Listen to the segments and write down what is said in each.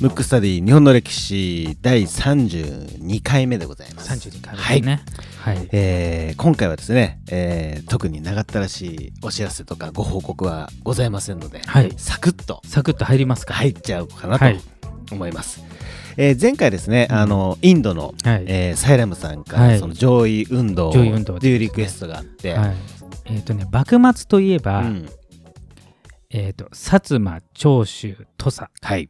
ムックスタディ日本の歴史第32回目でございます。32回目ですね。はい。えー今回はですね、えー特に長ったらしいお知らせとかご報告はございませんので、はいサクッとサクッと入りますか。入っちゃうかなとはい思います。えー前回ですね、うんあのインドの、はい。えーサイラムさんから、はいその上位運動上位運動というリクエストがあって、はいえっ、とね、幕末といえば、うんえっ、と、薩摩、長州、土佐っはい、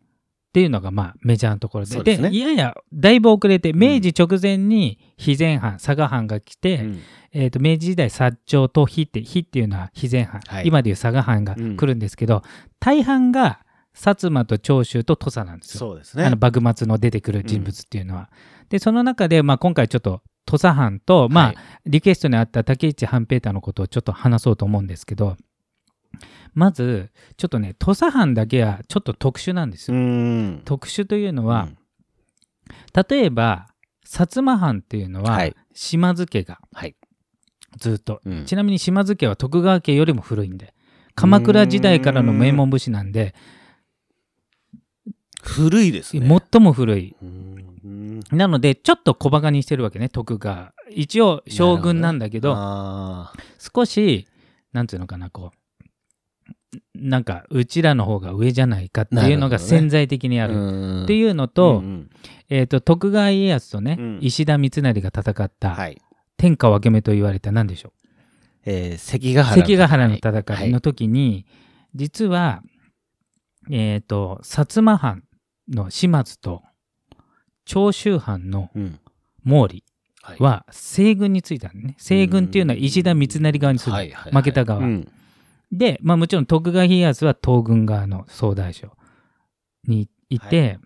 ていうのが、まあ、メジャーなところで。ですね。いやや、だいぶ遅れて、明治直前に肥前藩、佐賀藩が来て、うん。えっ、と、明治時代、薩長と比って、比っていうのは肥前藩、はい。今でいう佐賀藩が来るんですけど、大半が薩摩と長州と土佐なんですよ。そうですね。あの幕末の出てくる人物っていうのは。で、その中で、まあ、今回ちょっと土佐藩と、まあ、はい。リクエストにあった竹内半平太のことをちょっと話そうと思うんですけど、まず、ちょっとね、土佐藩だけはちょっと特殊なんですうよ。ん。特殊というのは、うん。例えば、薩摩藩っていうのは、はい。島津家がはい。ずっと、うん。ちなみに島津家は徳川家よりも古いんで、鎌倉時代からの名門武士なんで、古いですね。最も古い。うん。なので、ちょっと小馬鹿にしてるわけね、徳川。一応、将軍なんだけど、あ少し、なんていうのかな、こう、なんか、うちらの方が上じゃないかっていうのが潜在的にあーる。うんっていうのと、えっ、と、徳川家康とね、うん。石田三成が戦った、はい。天下分け目と言われた何でしょえー関ヶう。原関ヶ原のは戦いの時に、実は、えっ、と、薩摩藩の島津と、長州藩のうん。毛利は西軍についたんね。西軍っていうのは石田三成側にする。負けた側。うんで、まあもちろん徳川家康は東軍側の総大将にいて、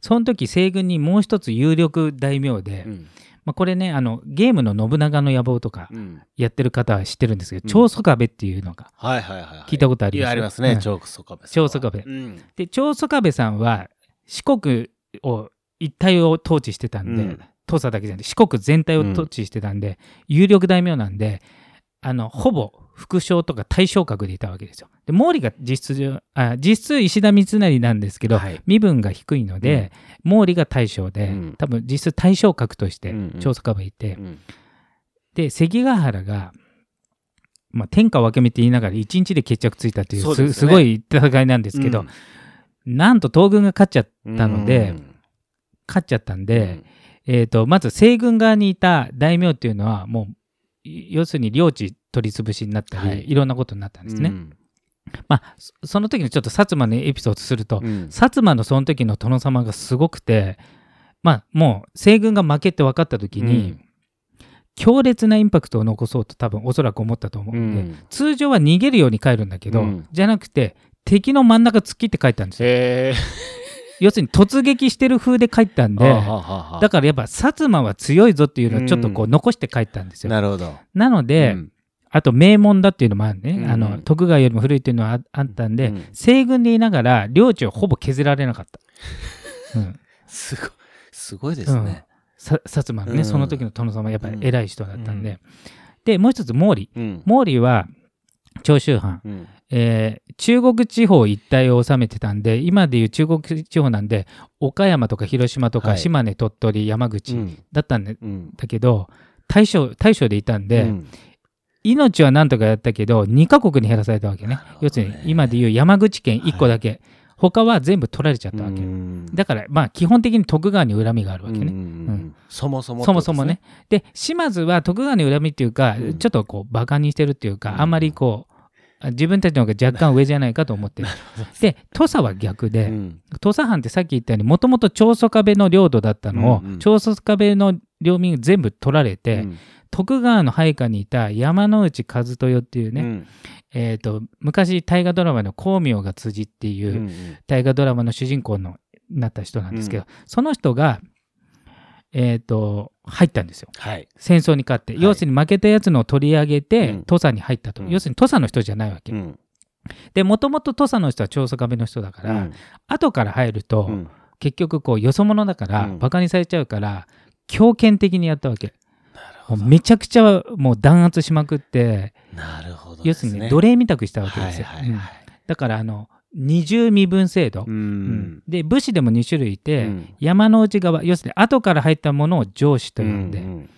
その時西軍にもう一つ有力大名で、うん。まあこれね、あの、ゲームの信長の野望とかうん。やってる方は知ってるんですけど、うん。長宗我部っていうのがはいはいはいはい。聞いたことあります。いやありますねうん。長宗我部長宗我部。うん。で、長宗我部さんは四国を一体を統治してたんで、うん。土佐だけじゃなくて四国全体を統治してたんで、有力大名なんで、あの、ほぼ副将とか大将格でいたわけですよ。で、毛利が実質上、あ実質石田三成なんですけど、はい。身分が低いので、毛利が大将で、うん。多分実質大将格としてうんうん。長宗我部いて、うん。で、関ヶ原が、まあ、天下分け目って言いながら一日で決着ついたっていうね。すすごい戦いなんですけど、うん。なんと東軍が勝っちゃったので、うん。勝っちゃったんで、えー、とまず西軍側にいた大名っていうのはもうい要するに領地取り潰しになったり、はい。い、ろんなことになったんですね。うん。まあそその時のちょっと薩摩のエピソードすると、うん。薩摩のその時の殿様がすごくてまあもう西軍が負けって分かった時に、うん。強烈なインパクトを残そうと多分おそらく思ったと思うんで、うん。通常は逃げるように帰るんだけど、うん。じゃなくて敵の真ん中突っ切って帰ったんですよ。要するに突撃してる風で帰ったんで、だからやっぱ薩摩は強いぞっていうのをちょっとこううん。残して帰ったんですよ。なるほど。なので、うん。あと名門だっていうのもあるね、うん。あの徳川よりも古いっていうのはああったんで、うん。西軍でいながら領地をほぼ削られなかった。うん、すごい。すごいですね。さ薩摩のね、うん。その時の殿様はやっぱり偉い人だったんで、うん。でもう一つ毛利。うん。毛利は長州藩、うんえー中国地方一帯を治めてたんで今でいう中国地方なんで岡山とか広島とかはい。島根、鳥取山口うん。だったんでうんだけど大将大将でいたんで、うん。命はなんとかやったけど2カ国に減らされたわけね。ね。要するに今でいう山口県1個だけ、他は全部取られちゃったわけ、うん。だからまあ基本的に徳川に恨みがあるわけね、うんうんそもそもそもそもね。で島津は徳川に恨みっていうか、うん。ちょっとこうバカにしてるっていうか、うん。あんまりこう自分たちの方が若干上じゃないかと思って。るで土佐は逆で、うん。土佐藩ってさっき言ったようにもともと長宗我部の領土だったのを、うんうん。長宗我部の領民全部取られて、うん。徳川の配下にいた山之内和豊っていうね、うん。えー、と昔大河ドラマの「光明が辻」っていううん大河ドラマの主人公のなった人なんですけど、その人が、えー、と入ったんですよ。はい。戦争に勝って、はい。要するに負けたやつのを取り上げて、うん。土佐に入ったと、うん。要するに土佐の人じゃないわけ、うん。でもともと土佐の人は長宗我部の人だから、うん。後から入ると、うん。結局こうよそ者だから、うん。バカにされちゃうから強権的にやったわけ。めちゃくちゃもう弾圧しまくって、なるほど要するに奴隷みたくしたわけですよ。はいはいはいだからあの二重身分制度、ううん。ん。で武士でも2種類いて、うん。山の内側要するに後から入ったものを上司と呼んで、うん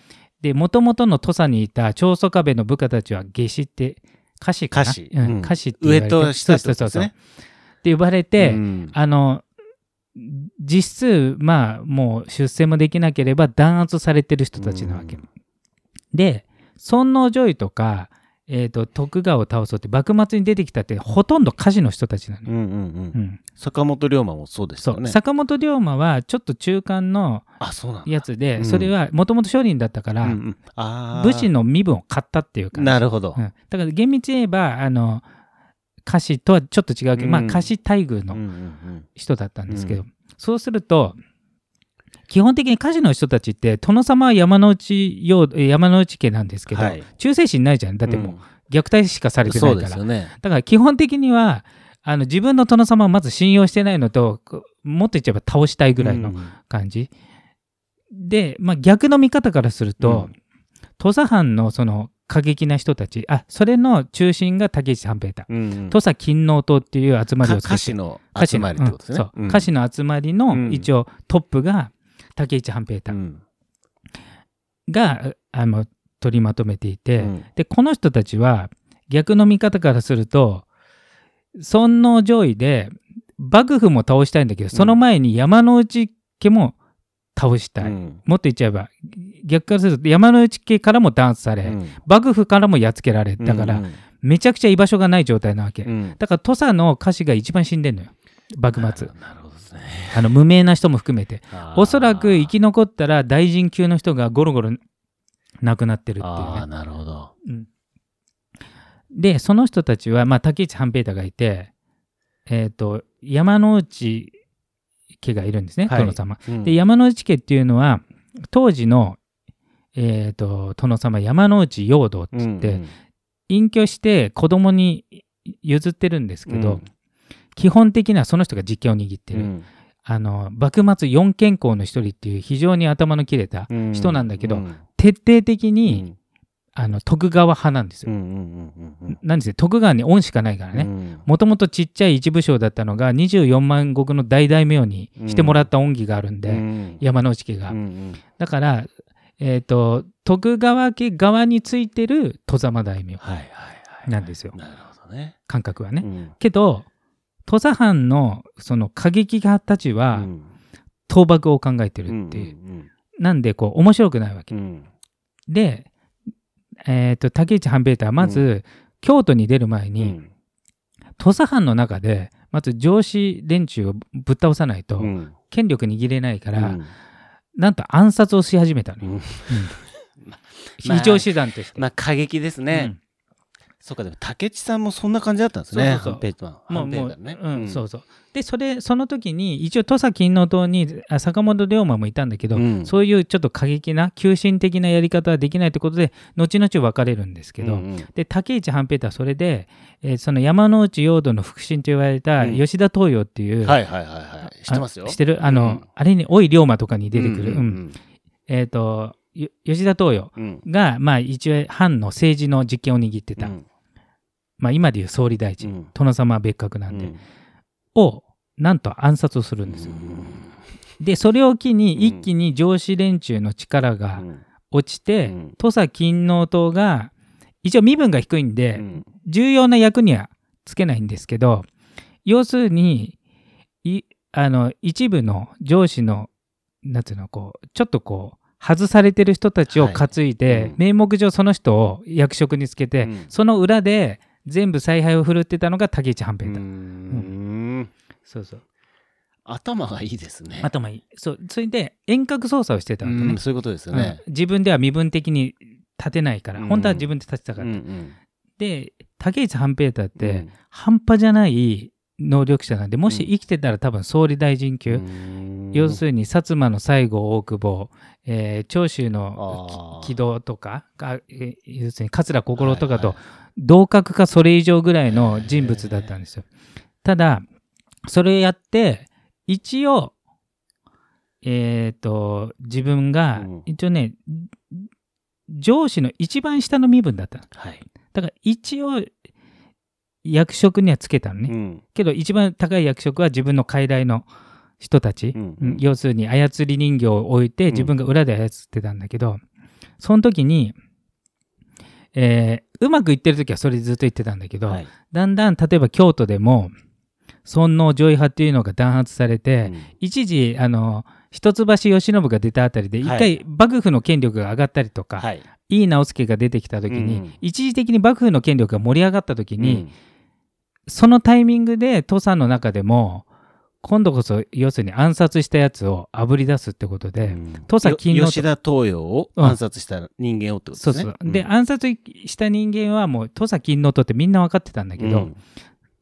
でもともとの土佐にいた長宗我部の部下たちは下士って下士かな？下士うんうん。下士って上と下ってそうそうそうそう。ことですねって呼ばれて、うん。あの実質まあもう出世もできなければ弾圧されてる人たちなわけ、うん。で尊王攘夷とか、えー、と徳川を倒そうって幕末に出てきたってほとんど家事の人たちなの。よ、うんうんうん。うん。坂本龍馬もそうですよね。坂本龍馬はちょっと中間の。やつで、うん。それはもともと商人だったから、うんうん。武士の身分を買ったっていうか、なるほど。う。ん。だから厳密に言えばあの家臣とはちょっと違うけど、うん。まあ家臣待遇のうんうん人だったんですけど、うそうすると基本的に家事の人たちって殿様は山之内山之内家なんですけど、はい。忠誠心ないじゃんだってもう。虐待しかされてなそいうから、ですよね。だから基本的にはあの自分の殿様をまず信用してないのともっと言っちゃえば倒したいぐらいのうん。感じ、で、まあ、逆の見方からすると、土佐藩のその過激な人たちあそれの中心が竹内半平太、うんうん。土佐勤王党っていう集まりをか作って。歌詞の歌手集まりってことですね。歌手の集まりのうん。一応トップが竹内半平太。うん。が、あの取りまとめていて、うん。でこの人たちは逆の見方からすると尊王攘夷で幕府も倒したいんだけど、その前に山之内家も倒したい、うん。もっと言っちゃえば逆からすると山之内家からも弾圧され、うん。幕府からもやっつけられだから、うんめちゃくちゃ居場所がない状態なわけ、うん。だから土佐の家臣が一番死んでんのよ。幕末。なるほど。ですね。あの無名な人も含めておそらく生き残ったら大臣級の人がゴロゴロ亡くなってるっていうね。なるほど。うんでその人たちは、まあ、竹内半平太がいて、えー、と山之内家がいるんですね、はい殿様。うんで山之内家っていうのは当時の、えー、と殿様山之内陽道って言って、うん隠居して子供に譲ってるんですけど、うん基本的にはその人が実権を握ってる。うんあの幕末四健康の一人っていう非常に頭の切れたうん人なんだけどうん徹底的うに、んあの徳川派なんですよ。徳川に恩しかないからね。うんもともとちっちゃい一部将だったのが24万石の大大名にしてもらった恩義があるんで、うん山之内家が。だから、えー、と徳川家側についてる戸様大名。なんですよ。感覚はね。うんけど土佐藩のその過激派たちはうん。倒幕を考えてるっていう。うんなんでこう面白くないわけ。うん。で、えー、と竹内半平太はまず、京都に出る前に、うん。土佐藩の中でまず上司連中をぶっ倒さないと、うん。権力握れないから、うん。なんと暗殺をし始めたのよ、非常手段として。まあ過激ですね。そうかでも竹内さんもそんな感じだったんですね。そうそうそう。ペイトは。うんもうもう、ハンペイトねうん。そうそう。でそれその時に一応土佐勤王党にあ坂本龍馬もいたんだけど、うん。そういうちょっと過激な急進的なやり方はできないということで後々分かれるんですけど、うんうん。で竹内半平太はそれで、えーその山之内陽道の腹心と言われたうん。吉田東洋っていう、はいはいはいはい。知ってますよ。あ知ってる？あの、うん。あれに、おい龍馬とかに出てくる、ううんん。えっ、と、よ吉田東洋うん。が、まあ、一応、藩の政治の実権を握ってた。うんまあ、今でいう総理大臣、うん。殿様は別格なんで、うん。を、なんと暗殺をするんですよ。で、それを機うん。に、一気に上司連中の力がうん。落ちて、うん。土佐勤王党が、一応身分が低いんで、うん。重要な役にはつけないんですけど要するにいあの一部の上司のなんていうのこうちょっとこう外されてる人たちを担いで、はいうん。名目上その人を役職につけて、うん。その裏で全部采配を振るってたのが竹内半平う太、ん。そうそう。頭がいいですね。頭いい。そう。それで遠隔操作をしてたわけね、うんそういうことですよね。うん。自分では身分的に立てないから、うん。本当は自分で立てたかうら、んうん。で竹内半平太って、うん。半端じゃない能力者なんでもし生きてたら多分総理大臣級、うん。要するに薩摩の西郷大久保、えー長州のあー。き軌道とかあえー要するに桂心とかとはい同格かそれ以上ぐらいの人物だったんですよ。ただそれをやって一応えっ、と自分がうん。一応ね、上司の一番下の身分だったの。はい。だから一応役職にはつけたのね、うん。けど一番高い役職は自分の傀儡の人たち、うん。うん。要するに操り人形を置いてん。自分が裏で操ってたんだけど、その時に、えーうまくいってる時はそれずっと言ってたんだけど、はい。だんだん例えば京都でも尊王攘夷派っていうのが弾圧されて、一時あの一橋慶喜が出たあたりで一は回幕府の権力が上がったりとか、はい。井伊直弼が出てきた時に、うん一時的に幕府の権力が盛り上がった時に、うん。そのタイミングで土佐の中でも今度こそ要するに暗殺したやつをあぶり出すってことで、うん。土佐勤吉田東洋を暗殺した人間をってことそうですね。そう、で暗殺した人間はもう土佐勤王党ってみんな分かってたんだけど、うん。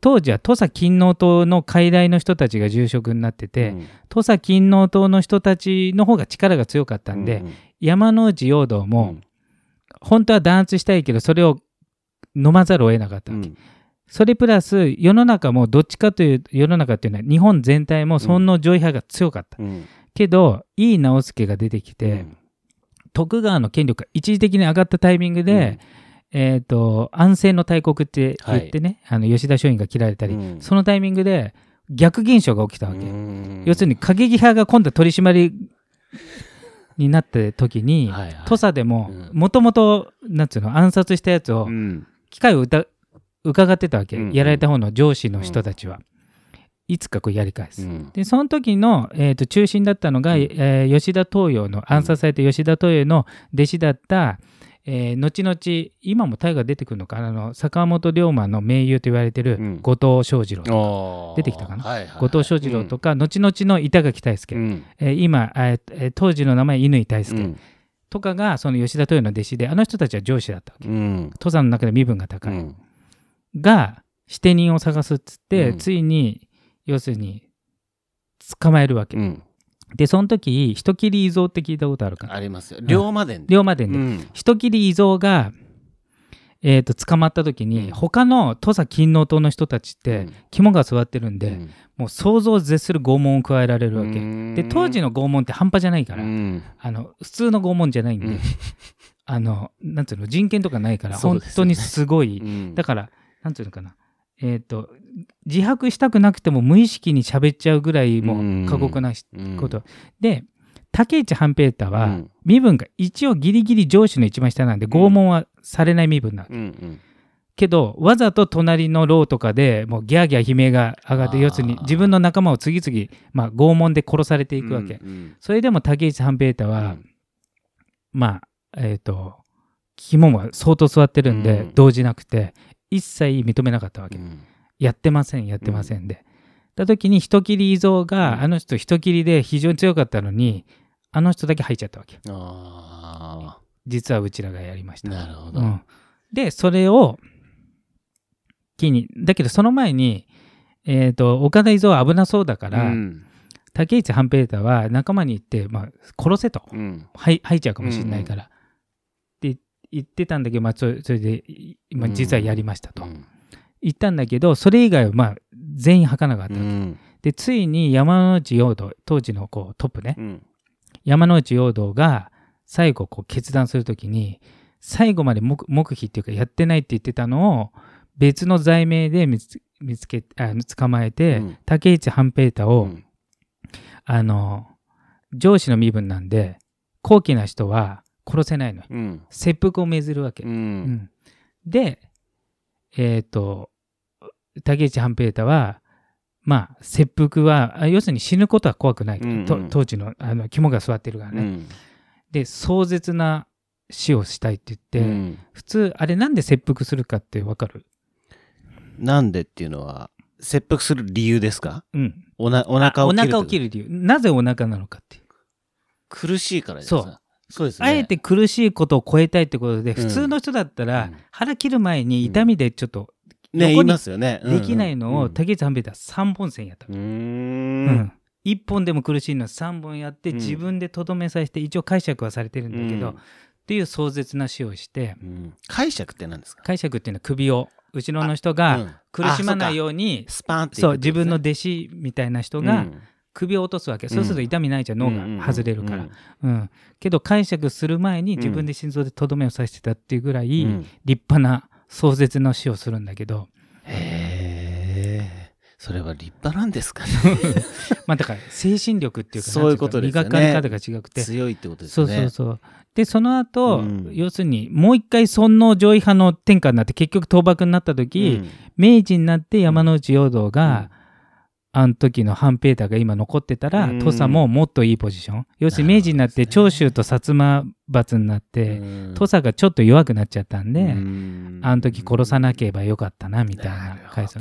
当時は土佐勤王党の傀儡の人たちが住職になってて、うん。土佐勤王党の人たちの方が力が強かったんで、うん山之内陽道うもん。本当は弾圧したいけどそれを飲まざるを得なかったわけ、うんそれプラス世の中もどっちかという世の中っていうのは日本全体も尊王攘夷派が強かった、うん。けど井伊直弼が出てきて、うん。徳川の権力が一時的に上がったタイミングで、えー、と安政の大国って言ってね、あの吉田松陰が切られたり、うん。そのタイミングで逆現象が起きたわけ、うん。要するに過激派が今度は取り締まりになった時に、はいはい。土佐でもうん。もともとなんつうの暗殺したやつをうん。機会をうた伺ってたわけ、うんやられた方の上司の人たちは、いつかこうやり返す、うん。でその時の、えー、と中心だったのが、うん。えー吉田東洋の暗殺された吉田東洋の弟子だった、えー後々今も大河出てくるのかな？あの坂本龍馬の盟友と言われてるうん。後藤象次郎、おー。出てきたかな？はいはいはい。後藤象次郎とか、後々の板垣大輔、うん。えー今、えーえー当時の名前乾大輔うん。とかがその吉田東洋の弟子であの人たちは上司だったわけ。うん。土佐の中で身分がう高い、んが捨て人を探すっつって、うん。ついに要するに捕まえるわけ、うん。でその時人斬り伊蔵って聞いたことあるかな？ありますよ。龍馬伝。で龍馬伝で、うん。人斬り伊蔵が、えー、と捕まった時に、うん。他の土佐勤王党の人たちって、肝が据わってるんで、うん。もう想像を絶する拷問を加えられるわけ、うん。で当時の拷問って半端じゃないから、うん。あの普通の拷問じゃないんで、うん。あのなんつうの人権とかないから、本当にすごい、うん。だからなんつうのかな。えっ、と自白したくなくても無意識に喋っちゃうぐらいもう過酷なこと、で竹内半平太は、うん。身分が一応ギリギリ上司の一番下なんで拷問はされない身分なわけ、うんうん。けどわざと隣の牢とかでもうギャーギャー悲鳴が上がって要するに自分の仲間を次々、まあ、拷問で殺されていくわけ、うんそれでも竹内半平太うん。は、まあえっ、と肝も相当座ってるんで、うん。動じなくて一切認めなかったわけ、うん。やってませんやってませんで、た時に人斬り伊蔵が、うん。あの人人斬りで非常に強かったのにあの人だけ入っちゃったわけ。あ実はうちらがやりました。あなるほど。うん、でそれを機にだけどその前に、えー、と岡田伊蔵は危なそうだから、うん。竹内半平太は仲間に言って、まあ、殺せと。うん。はい吐いちゃうかもしれないから、言ってたんだけど、まあ、それで、まあ、実はやりましたと、うん。言ったんだけどそれ以外はまあ全員吐かなかった、うん。でついに山内陽道当時のこうトップね。うん。山内陽道が最後こう決断するときに最後まで黙黙秘っていうかやってないって言ってたのを別の罪名で見つ見つけあ捕まえて、うん。竹内半平太を、うん。あの上司の身分なんで高貴な人は殺せないの。ようん。切腹を命ずるわけ、ううん。んでえっ、と竹内半平太はまあ切腹はあ要するに死ぬことは怖くない。うんうん。と当時のあの肝が据わってるからね、うん。で壮絶な死をしたいって言って、うん。普通あれなんで切腹するかってわかる？なんでっていうのは切腹する理由ですか？うん。おなお腹を切る腹を切る理由。なぜお腹なのかっていう。苦しいからですか？そうそうですね。あえて苦しいことを超えたいってことで、ん。普通の人だったら、うん。腹切る前に痛みでちょっとね言い横にますよね。できないのを、うん。竹内半平太は3本線やったうの、ん。うん。1本でも苦しいのを3本やって、うん。自分でとどめさせて一応解釈はされてるんだけど、うん。っていう壮絶な死をしてうん。解釈って何ですか？解釈っていうのは首を後ろの人がうん。苦しまないように、スパーンっていそう自分の弟子みたいな人が首を落とすわけ、んそうすると痛みないじゃん脳が。外れるから、うん。けど解釈する前に自分で心臓でとどめを刺してたっていうぐらい、うん。うん立派な壮絶な死をするんだけど。へえそれは立派なんですかね。まあだから精神力っていうかそういうことですよね。磨かれ方が違くて。強いってことですそうそうそう。でその後、うん。要するにもう一回尊皇攘夷派の天下になって結局倒幕になった時、うん。明治になって山内陽道が、あの時の半平太が今残ってたら、うん。土佐ももっといいポジション。要するに明治になって長州と薩摩閥になって、うん。土佐がちょっと弱くなっちゃったんで、うん。あの時殺さなければよかったなみたいな回想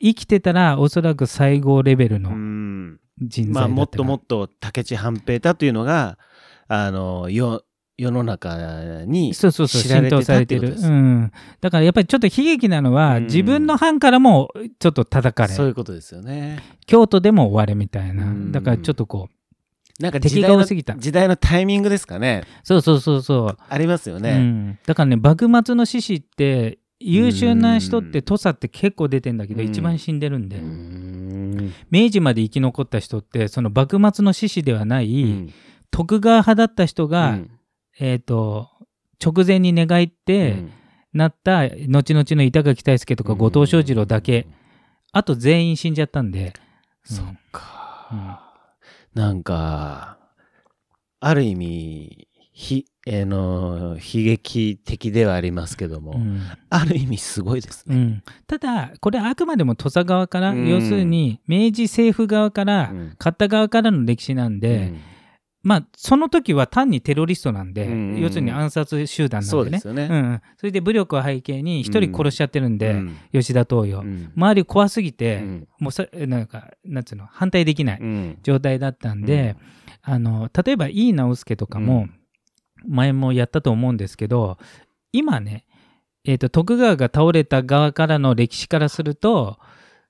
生きてたらおそらく最高レベルうのん。人材だったまあもっともっっと武智半平太というのがあの世世の中にそうそうそう知られてた浸透されててことですうん、だからやっぱりちょっと悲劇なのは、うん。自分の藩からもちょっと叩かれそういうことですよね。京都でも終われみたいな、うん。だからちょっとこうなんか敵が多すぎた。時代のタイミングですかね。そうそうそうそう。ありますようね、ん、だからね幕末の志士って優秀な人って土佐って結構出てんだけど、うん。一番死んでるんで、うん。明治まで生き残った人ってその幕末の志士ではない、うん。徳川派だった人が、うんえっ、と直前に寝返ってうん。なった後々の板垣退助とか後藤象次郎だけ、あと全員死んじゃったんで、うん。そっか、なんかある意味ひ、えーの悲劇的ではありますけども、うん。ある意味すごいですね。うん。ただこれあくまでも土佐側から、うん。要するに明治政府側から、うん。勝った側からの歴史なんで、うんまあその時は単にテロリストなんで、うん要するに暗殺集団なんでね。そうですよね。うんうん。それで武力を背景に一人殺しちゃってるんで、うん。吉田東洋、うん。周り怖すぎて、うん。もうさなんかなんつうの反対できないうん。状態だったんで、あの例えば井伊直弼とかも、前もやったと思うんですけど今ね、えー、と徳川が倒れた側からの歴史からすると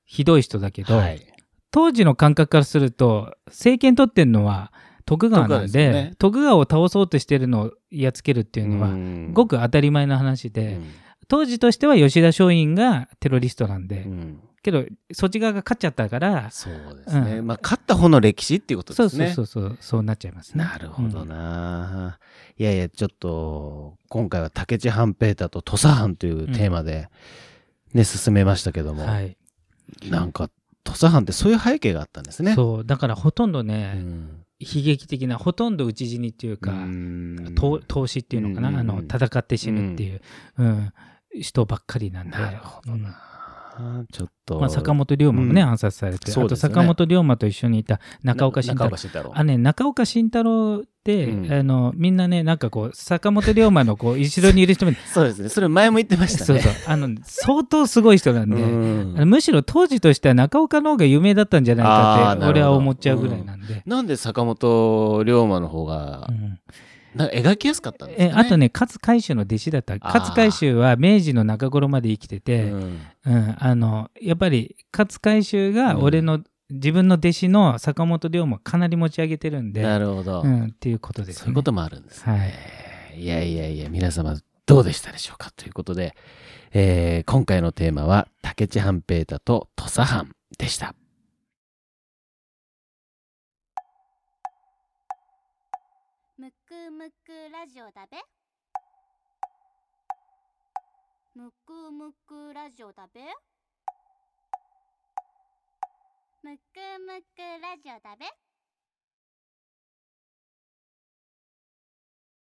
ひどい人だけど、はい。当時の感覚からすると政権取ってるのは徳川なんでね。徳川を倒そうとしてるのをやっつけるっていうのは、ん。ごく当たり前の話で、うん。当時としては吉田松陰がテロリストなんで、うん。けどそっち側が勝っちゃったからそうですね。うん。まあ勝った方の歴史っていうことそうですね。そうそうそうそうなっちゃいますね。なるほどな、いやいや、ちょっと、今回は武智半平太と土佐藩というテーマで、ね、進めましたけども、うんはい、なんか、土佐藩ってそういう背景があったんですね。そう。だからほとんどうね、ん。悲劇的なほとんど討ち死にっていうか、投資っていうのかな、うんあの戦って死ぬっていう、うん人ばっかりなんで。なるほどな。ちょっと。まあ、坂本龍馬もね、うん暗殺されて、あと坂本龍馬と一緒にいた中岡慎太郎太郎。あね、中岡慎太郎って、うんあのみんなねなんかこう坂本龍馬のこう 後ろにいる人もそうですね。それ前も言ってましたね。そうそうあの相当すごい人なんで、うんむしろ当時としては中岡の方が有名だったんじゃないかって俺は思っちゃうぐらいなんで。なんで坂本龍馬の方がう、んなんか描きやすかったんですかね。えあとね勝海舟の弟子だった勝海舟は明治の中頃まで生きてて、うんうんあのやっぱり勝海舟が俺の、自分の弟子の坂本龍馬をかなり持ち上げてるんで、なるほど、うん、っていうことですね。そういうこともあるんですね。はいいやいやいや、皆様どうでしたでしょうかということで、えー今回のテーマは、武智半平太と土佐藩でした。むくラジオだべ。むくむくラジオだべ。むくむくラジオだべ。